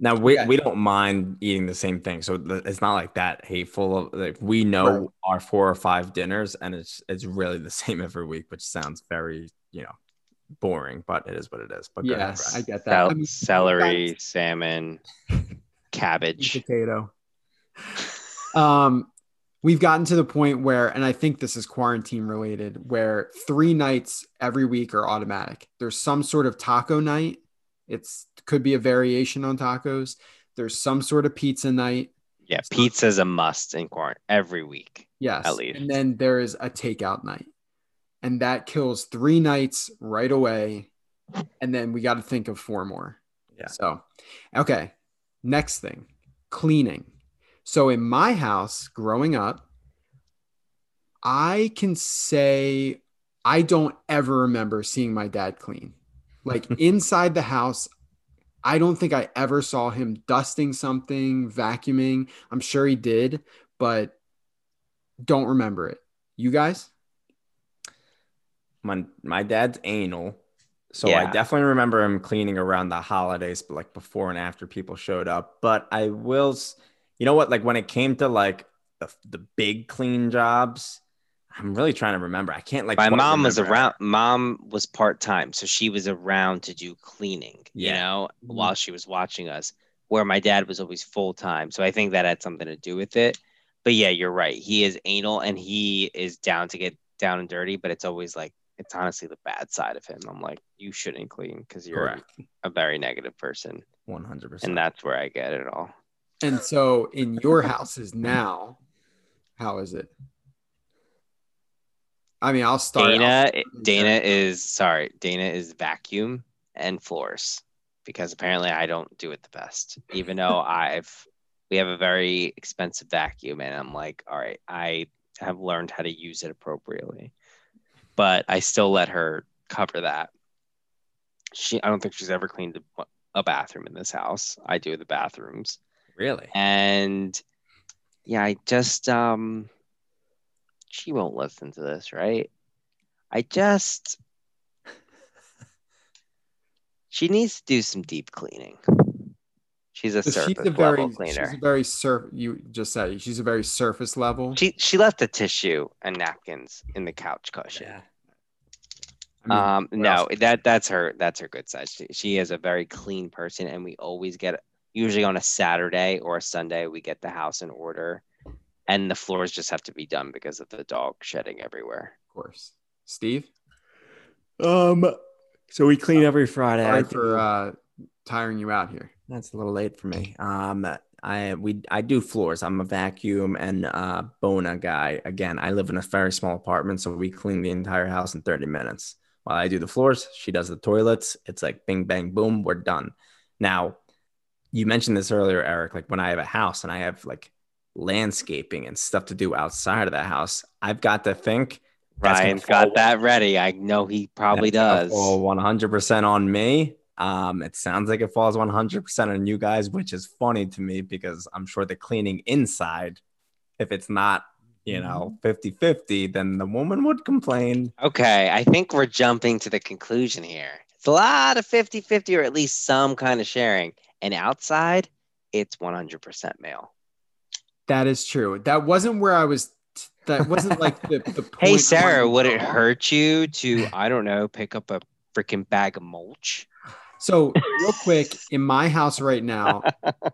Now we, Yeah. we don't mind eating the same thing, so it's not like that hateful. Like we know Right. our four or five dinners, and it's it's really the *laughs* same every week, which sounds very you know boring, but it is what it is. But go ahead, yes, I get that. Cel- I mean, celery, salmon, *laughs* cabbage. potato. Um, we've gotten to the point where, and I think this is quarantine related, where three nights every week are automatic. There's some sort of taco night. It's could be a variation on tacos. There's some sort of pizza night. Yeah, So- is a must in quarantine every week. Yes. At least. And then there is a takeout night. And that kills three nights right away. And then we got to think of four more. Yeah. So, okay. Next thing cleaning. So, in my house growing up, I can say I don't ever remember seeing my dad clean. Like inside the house, I don't think I ever saw him dusting something, vacuuming. I'm sure he did, but don't remember it. You guys? my my dad's anal, so I definitely remember him cleaning around the holidays, but like before and after people showed up. But I will, you know what? Like when it came to like the, the big clean jobs, I'm really trying to remember. I can't like. My quite mom was around. Mom was part time, so she was around to do cleaning. Yeah. You Yeah. know, Mhm. while she was watching us. Where my dad was always full time, so I think that had something to do with it. But yeah, you're right. He is anal, and he is down to get down and dirty. But it's always like it's honestly the bad side of him. I'm like, you shouldn't clean because you're Correct. a very negative person, One hundred percent. and that's where I get it all. And so in your houses now, how is it? I mean, I'll start. Dana, I'll- Dana is sorry. Dana is vacuum and floors because apparently I don't do it the best. Even though *laughs* I've we have a very expensive vacuum, and I'm like, all right, I have learned how to use it appropriately, but I still let her cover that. She, I don't think she's ever cleaned a, a bathroom in this house. I do the bathrooms, really. and yeah, I just um, she won't listen to this, right? I just *laughs* she needs to do some deep cleaning. She's a So surface she's a very, level she's cleaner. a very surf. You just said it, she's a very surface level. She she left a tissue and napkins in the couch cushion. Yeah. I mean, um, no, else? that that's her that's her good side. She, she is a very clean person, and we always get usually on a Saturday or a Sunday we get the house in order, and the floors just have to be done because of the dog shedding everywhere. of course, Steve. Um. So we clean every Friday. Sorry I for uh, tiring you out here. That's a little late for me. Um, I we I do floors. I'm a vacuum and uh, Bona guy. Again, I live in a very small apartment, so we clean the entire house in 30 minutes. While I do the floors, she does the toilets. It's like bing bang boom, we're done. Now, you mentioned this earlier, Eric. Like when I have a house and I have like landscaping and stuff to do outside of the house, I've got to think Ryan's got that ready. I know he probably does. Fall 100% on me. Um, it sounds like it falls 100% on you guys, which is funny to me because I'm sure the cleaning inside, if it's not, you know, 50 50, then the woman would complain. Okay, I think we're jumping to the conclusion here. It's a lot of 50 50 or at least some kind of sharing. And outside, it's 100% male. That is true. That wasn't where I was. That wasn't like the, the *laughs* point Hey, Sarah, would it hurt you to, I don't know, pick up a freaking bag of mulch? So, real quick, in my house right now,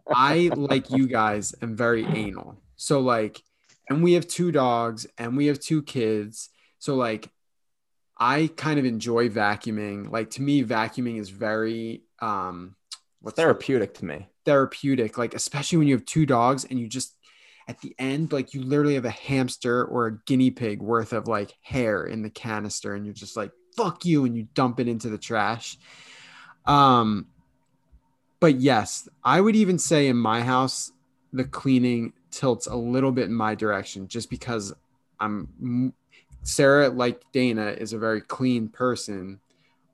I like you guys am very anal. So like, and we have two dogs and we have two kids. So like, I kind of enjoy vacuuming. Like to me, vacuuming is very um, what's the- Therapeutic to me. therapeutic. Like especially when you have two dogs and you just at the end, like you literally have a hamster or a guinea pig worth of like hair in the canister, and you're just like fuck you, and you dump it into the trash. Um, but yes, I would even say in my house, the cleaning tilts a little bit in my direction just because I'm Sarah, like Dana, is a very clean person,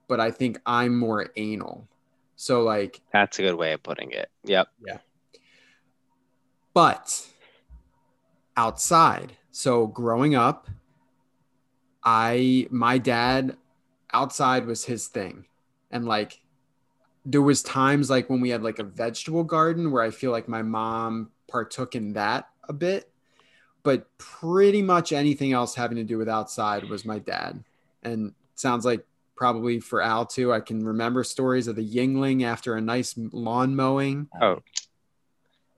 but I think I'm more anal. So, like, That's a good way of putting it. Yep. Yeah. But outside. So, growing up, I, my dad, outside was his thing. And like, there was times like when we had like a vegetable garden where I feel like my mom partook in that a bit, but pretty much anything else having to do with outside was my dad. And sounds like probably for Al too. I can remember stories of the Yuengling after a nice lawn mowing. Oh,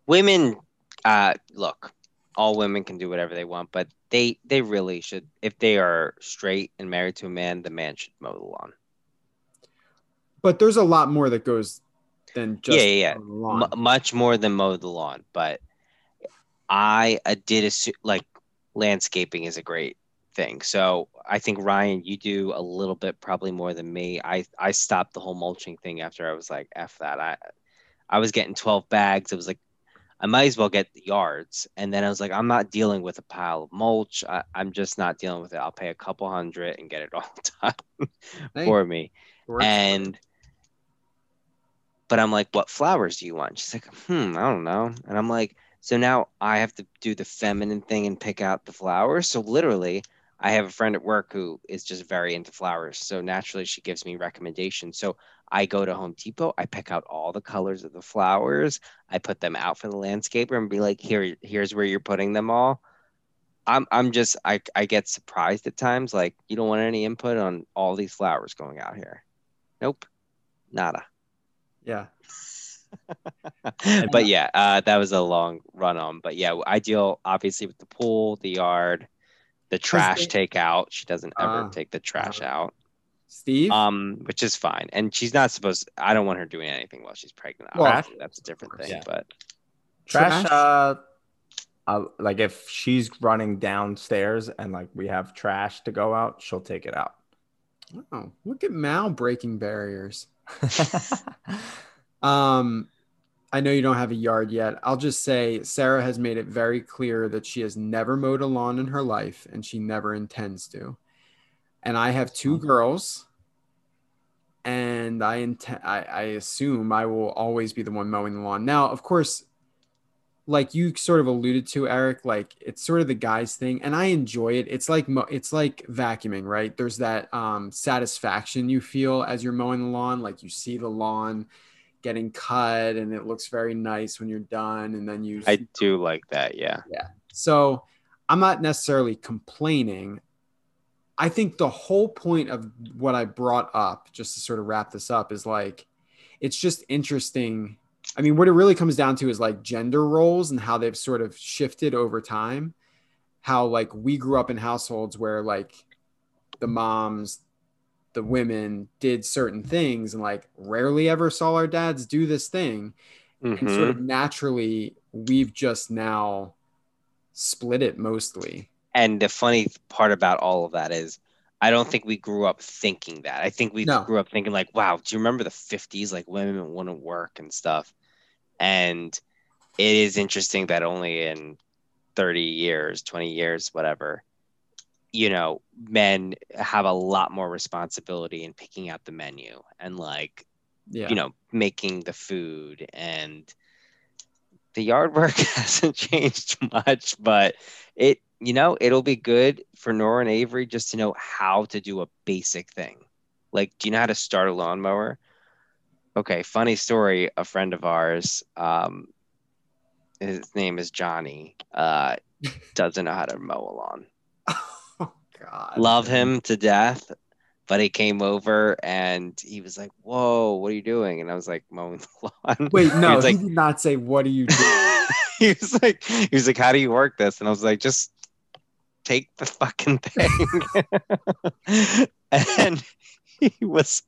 women, uh, look, all women can do whatever they want, but they they really should. If they are straight and married to a man, the man should mow the lawn. But there's a lot more that goes than just Yeah, yeah, yeah. the lawn. M- much more than mow the lawn. But I uh, did assume like landscaping is a great thing. So I think Ryan, you do a little bit probably more than me. I I stopped the whole mulching thing after I was like, f that. I I was getting twelve bags. It was like I might as well get the yards. And then I was like, I'm not dealing with a pile of mulch. I, I'm just not dealing with it. I'll pay a couple hundred and get it all *laughs* done for me works. and but I'm like, what flowers do you want? She's like, hmm, I don't know. And I'm like, so now I have to do the feminine thing and pick out the flowers. So literally, I have a friend at work who is just very into flowers. So naturally, she gives me recommendations. So I go to Home Depot, I pick out all the colors of the flowers, I put them out for the landscaper and be like, here, here's where you're putting them all. I'm, I'm just, I, I get surprised at times. Like, you don't want any input on all these flowers going out here. Nope, nada. yeah. *laughs* but yeah, uh, that was a long run on. But yeah, I deal obviously with the pool, the yard, The trash they- takeout. She doesn't ever Ah, take the trash uh, out. Steve. Um, which is fine. And she's not supposed I don't want her doing anything while she's pregnant. Well, Obviously, that's a different course, thing. yeah. But Trash, Trash? uh, uh, like if she's running downstairs and like we have trash to go out, she'll take it out. oh, look at Mal breaking barriers. *laughs* Um, I know you don't have a yard yet. I'll just say Sarah has made it very clear that she has never mowed a lawn in her life and she never intends to. And I have two girls, and I intend I, I assume I will always be the one mowing the lawn. Now, of course, like you sort of alluded to, Eric, like it's sort of the guys thing, and I enjoy it. It's like mo- it's like vacuuming, right? There's that um, satisfaction you feel as you're mowing the lawn, like you see the lawn getting cut, and it looks very nice when you're done, and then you. I do like that, yeah. Yeah. So I'm not necessarily complaining. I think the whole point of what I brought up, just to sort of wrap this up, is like it's just interesting. I mean, what it really comes down to is like gender roles and how they've sort of shifted over time. How like we grew up in households where like the moms, the women did certain things and like rarely ever saw our dads do this thing and Mhm. sort of naturally we've just now split it mostly And the funny part about all of that is, I don't think we grew up thinking that. I think we No. grew up thinking like, "Wow, do you remember the '50s? Like women wouldn't work and stuff." And it is interesting that only in 30 years, 20 years, whatever, you know, men have a lot more responsibility in picking out the menu and like yeah you know, making the food and the yard work *laughs* hasn't changed much, but it, you know, it'll be good for Nora and Avery just to know how to do a basic thing. Like, do you know how to start a lawnmower? Okay, funny story. A friend of ours, um, his name is Johnny, uh, *laughs* doesn't know how to mow a lawn *laughs* god love him to death. But he came over and he was like, "Whoa, what are you doing?" And I was like, "Mowing the lawn." wait *laughs* He no was he like, did not say what are you *laughs* doing he was like, he was like, "How do you work this?" And I was like, "Just take the fucking *laughs* thing." and he was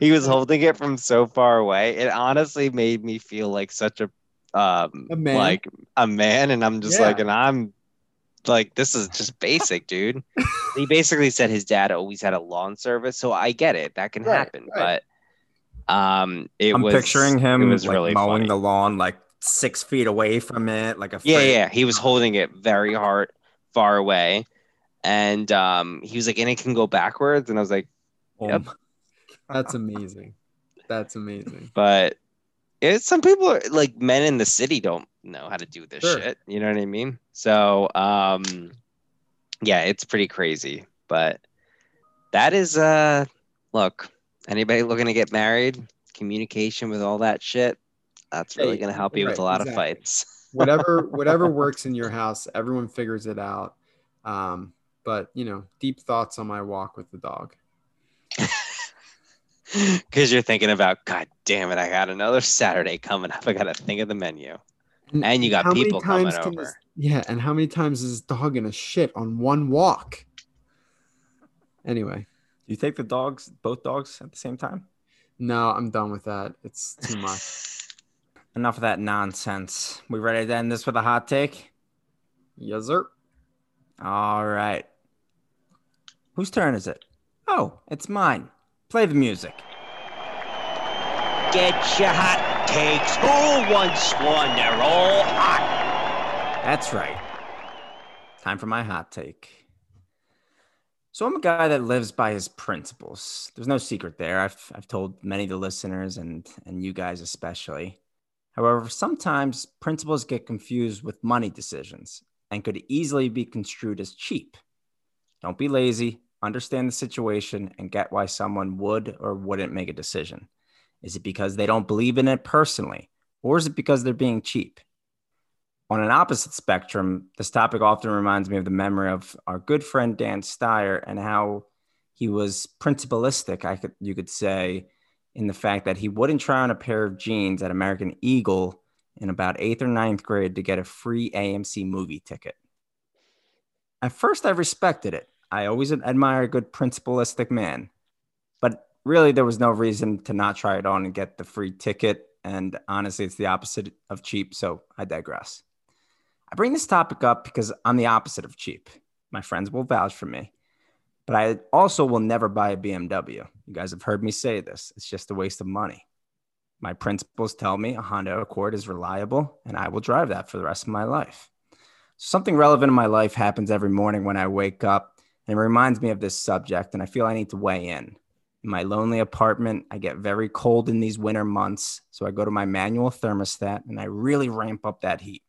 he was holding it from so far away. It honestly made me feel like such a um A man. like a man, and I'm just Yeah. like, and I'm like, this is just basic, dude. he basically said his dad always had a lawn service, so I get it. That can Right, happen, right. but um, it I'm was picturing him It was like really mowing funny. the lawn like six feet away from it, like a Yeah, fridge. yeah. He was holding it very hard, far away. And um, he was like, and it can go backwards. And I was like, Um, that's amazing that's amazing but it's some people are like men in the city don't know how to do this Sure. shit. You know what I mean? So um, yeah, it's pretty crazy. But that is uh, look, anybody looking to get married, communication with all that shit, that's really Hey, gonna help you with a lot of fights. *laughs* whatever whatever works in your house everyone figures it out um but you know deep thoughts on my walk with the dog Because you're thinking about, God damn it, I got another Saturday coming up. I got to think of the menu. And you got how people coming times can over. this- yeah and how many times is this dog gonna shit on one walk anyway do you take the dogs, both dogs, at the same time? no i'm done with that it's too much *sighs* Enough of that nonsense. We ready to end this with a hot take? yes sir All right. Whose turn is it? Oh, it's mine. Play the music. Get your hot takes. Who wants one? They're all hot. That's right. Time for my hot take. So I'm a guy that lives by his principles. There's no secret there. I've I've told many of the listeners and and you guys especially. However, sometimes principles get confused with money decisions and could easily be construed as cheap. Don't be lazy, understand the situation and get why someone would or wouldn't make a decision. Is it because they don't believe in it personally or is it because they're being cheap? On an opposite spectrum, this topic often reminds me of the memory of our good friend Dan Steyer and how he was principalistic, I could you could say, in the fact that he wouldn't try on a pair of jeans at American Eagle in about eighth or ninth grade to get a free AMC movie ticket. At first, I respected it. I always admire a good principalistic man. But really, there was no reason to not try it on and get the free ticket. And honestly, it's the opposite of cheap. So I digress. I bring this topic up because I'm the opposite of cheap. My friends will vouch for me. But I also will never buy a BMW. You guys have heard me say this. It's just a waste of money. My principles tell me a Honda Accord is reliable, and I will drive that for the rest of my life. Something relevant in my life happens every morning when I wake up, and it reminds me of this subject, and I feel I need to weigh in. In my lonely apartment, I get very cold in these winter months, so I go to my manual thermostat and I really ramp up that heat.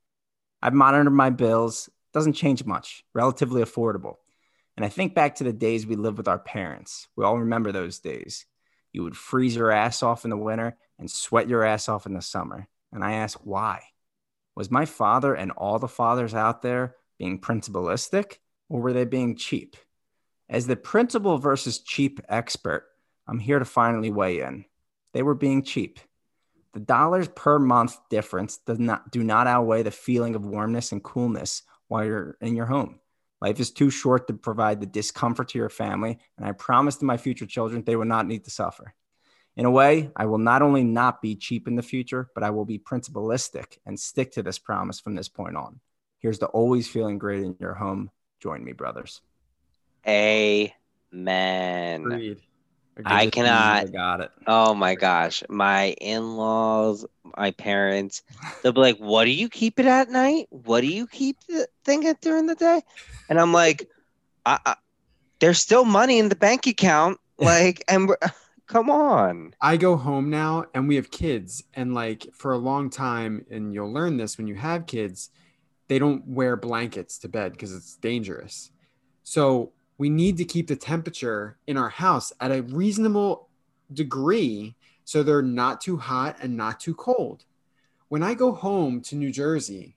I've monitored my bills, doesn't change much, relatively affordable. And I think back to the days we lived with our parents. We all remember those days. You would freeze your ass off in the winter and sweat your ass off in the summer. And I ask why? Was my father and all the fathers out there being principalistic or were they being cheap? As the principle versus cheap expert, I'm here to finally weigh in. They were being cheap. The dollars per month difference does not do not outweigh the feeling of warmness and coolness while you're in your home. Life is too short to provide the discomfort to your family, and I promise to my future children they will not need to suffer. In a way, I will not only not be cheap in the future, but I will be principalistic and stick to this promise from this point on. Here's to always feeling great in your home. Join me, brothers. Amen. Agreed. I cannot. got it. Oh my gosh. My in laws, my parents, they'll be like, What do you keep it at night? What do you keep the thing at during the day? And I'm like, I, I, There's still money in the bank account. *laughs* Like, and *laughs* come on. I go home now and we have kids. And like for a long time, and you'll learn this when you have kids, they don't wear blankets to bed because it's dangerous. So we need to keep the temperature in our house at a reasonable degree so they're not too hot and not too cold. When I go home to New Jersey,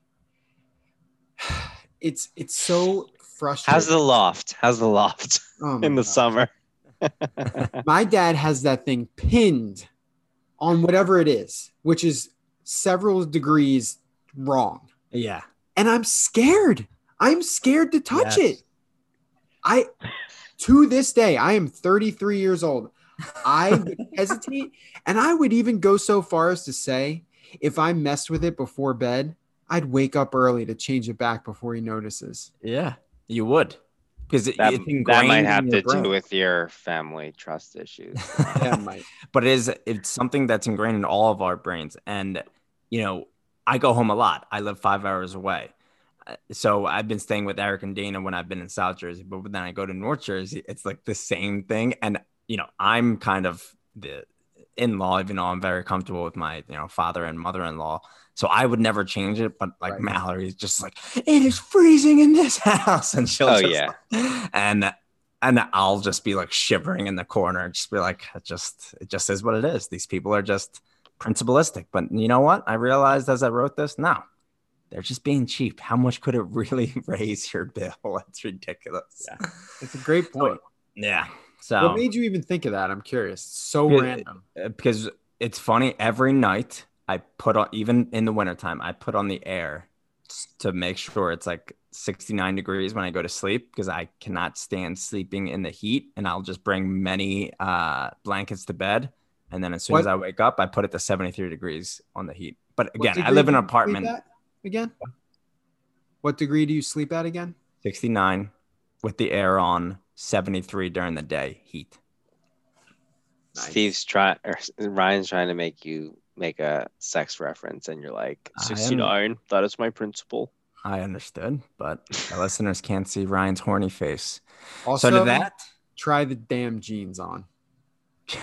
*sighs* it's it's so frustrating. How's the loft? How's the loft Oh *laughs* in the God. summer? *laughs* *laughs* My dad has that thing pinned on whatever it is, which is several degrees wrong. Yeah. And I'm scared. I'm scared to touch Yes. it. I to this day, I am 33 years old. I would *laughs* hesitate and I would even go so far as to say if I messed with it before bed, I'd wake up early to change it back before he notices. Yeah. You would. Because it, That, that ingrained might have your to do with your family trust issues. *laughs* *laughs* Yeah, Mike. but it is it's something that's ingrained in all of our brains and you know i go home a lot i live five hours away so i've been staying with eric and dana when i've been in south jersey but then i go to north jersey it's like the same thing and you know i'm kind of the in-law even though i'm very comfortable with my you know father and mother-in-law so i would never change it but like Right. mallory's just like it is freezing in this *laughs* house and she'll Oh, yeah. *laughs* and and I'll just be like shivering in the corner and just be like, it just it just is what it is. These people are just principalistic. But you know what? I realized as I wrote this, no, they're just being cheap. How much could it *laughs* really raise your bill? *laughs* That's ridiculous. Yeah. It's a great point. Yeah. So What made you even think of that? I'm curious. So Yeah. random. uh, because it's funny every night I put on even in the wintertime, I put on the air to make sure it's like 69 degrees when I go to sleep because I cannot stand sleeping in the heat and I'll just bring many uh, blankets to bed and then as soon as I wake up I put it to 73 degrees on the heat. But again, I live in an apartment again. What degree do you sleep at again? 69 with the air on 73 during the day heat. Steve's trying, or Ryan's trying to make you make a sex reference, and you're like, 69. That is my principle. I understood, but the listeners can't see Ryan's horny face. Also, so to that, try the damn jeans on. *laughs*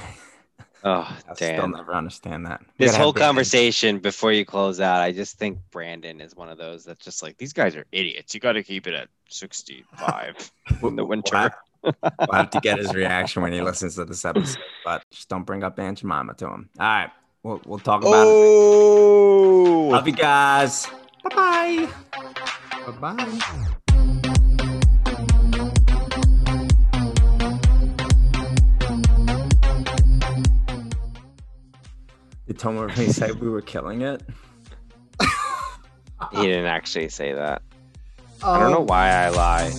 Oh, damn. I still never understand that. We This whole big heads. conversation before you close out, I just think Brandon is one of those that's just like, these guys are idiots. You got to keep it at 65 *laughs* in the winter. We'll have, we'll have to get his *laughs* reaction when he listens to this episode, but just don't bring up Aunt Jemima to him. All right, we'll we'll talk about it. Oh, Love you guys. Bye bye. Bye bye. Did Tom Murphy say we were killing it? he didn't actually say that. I don't know Um, why I lie.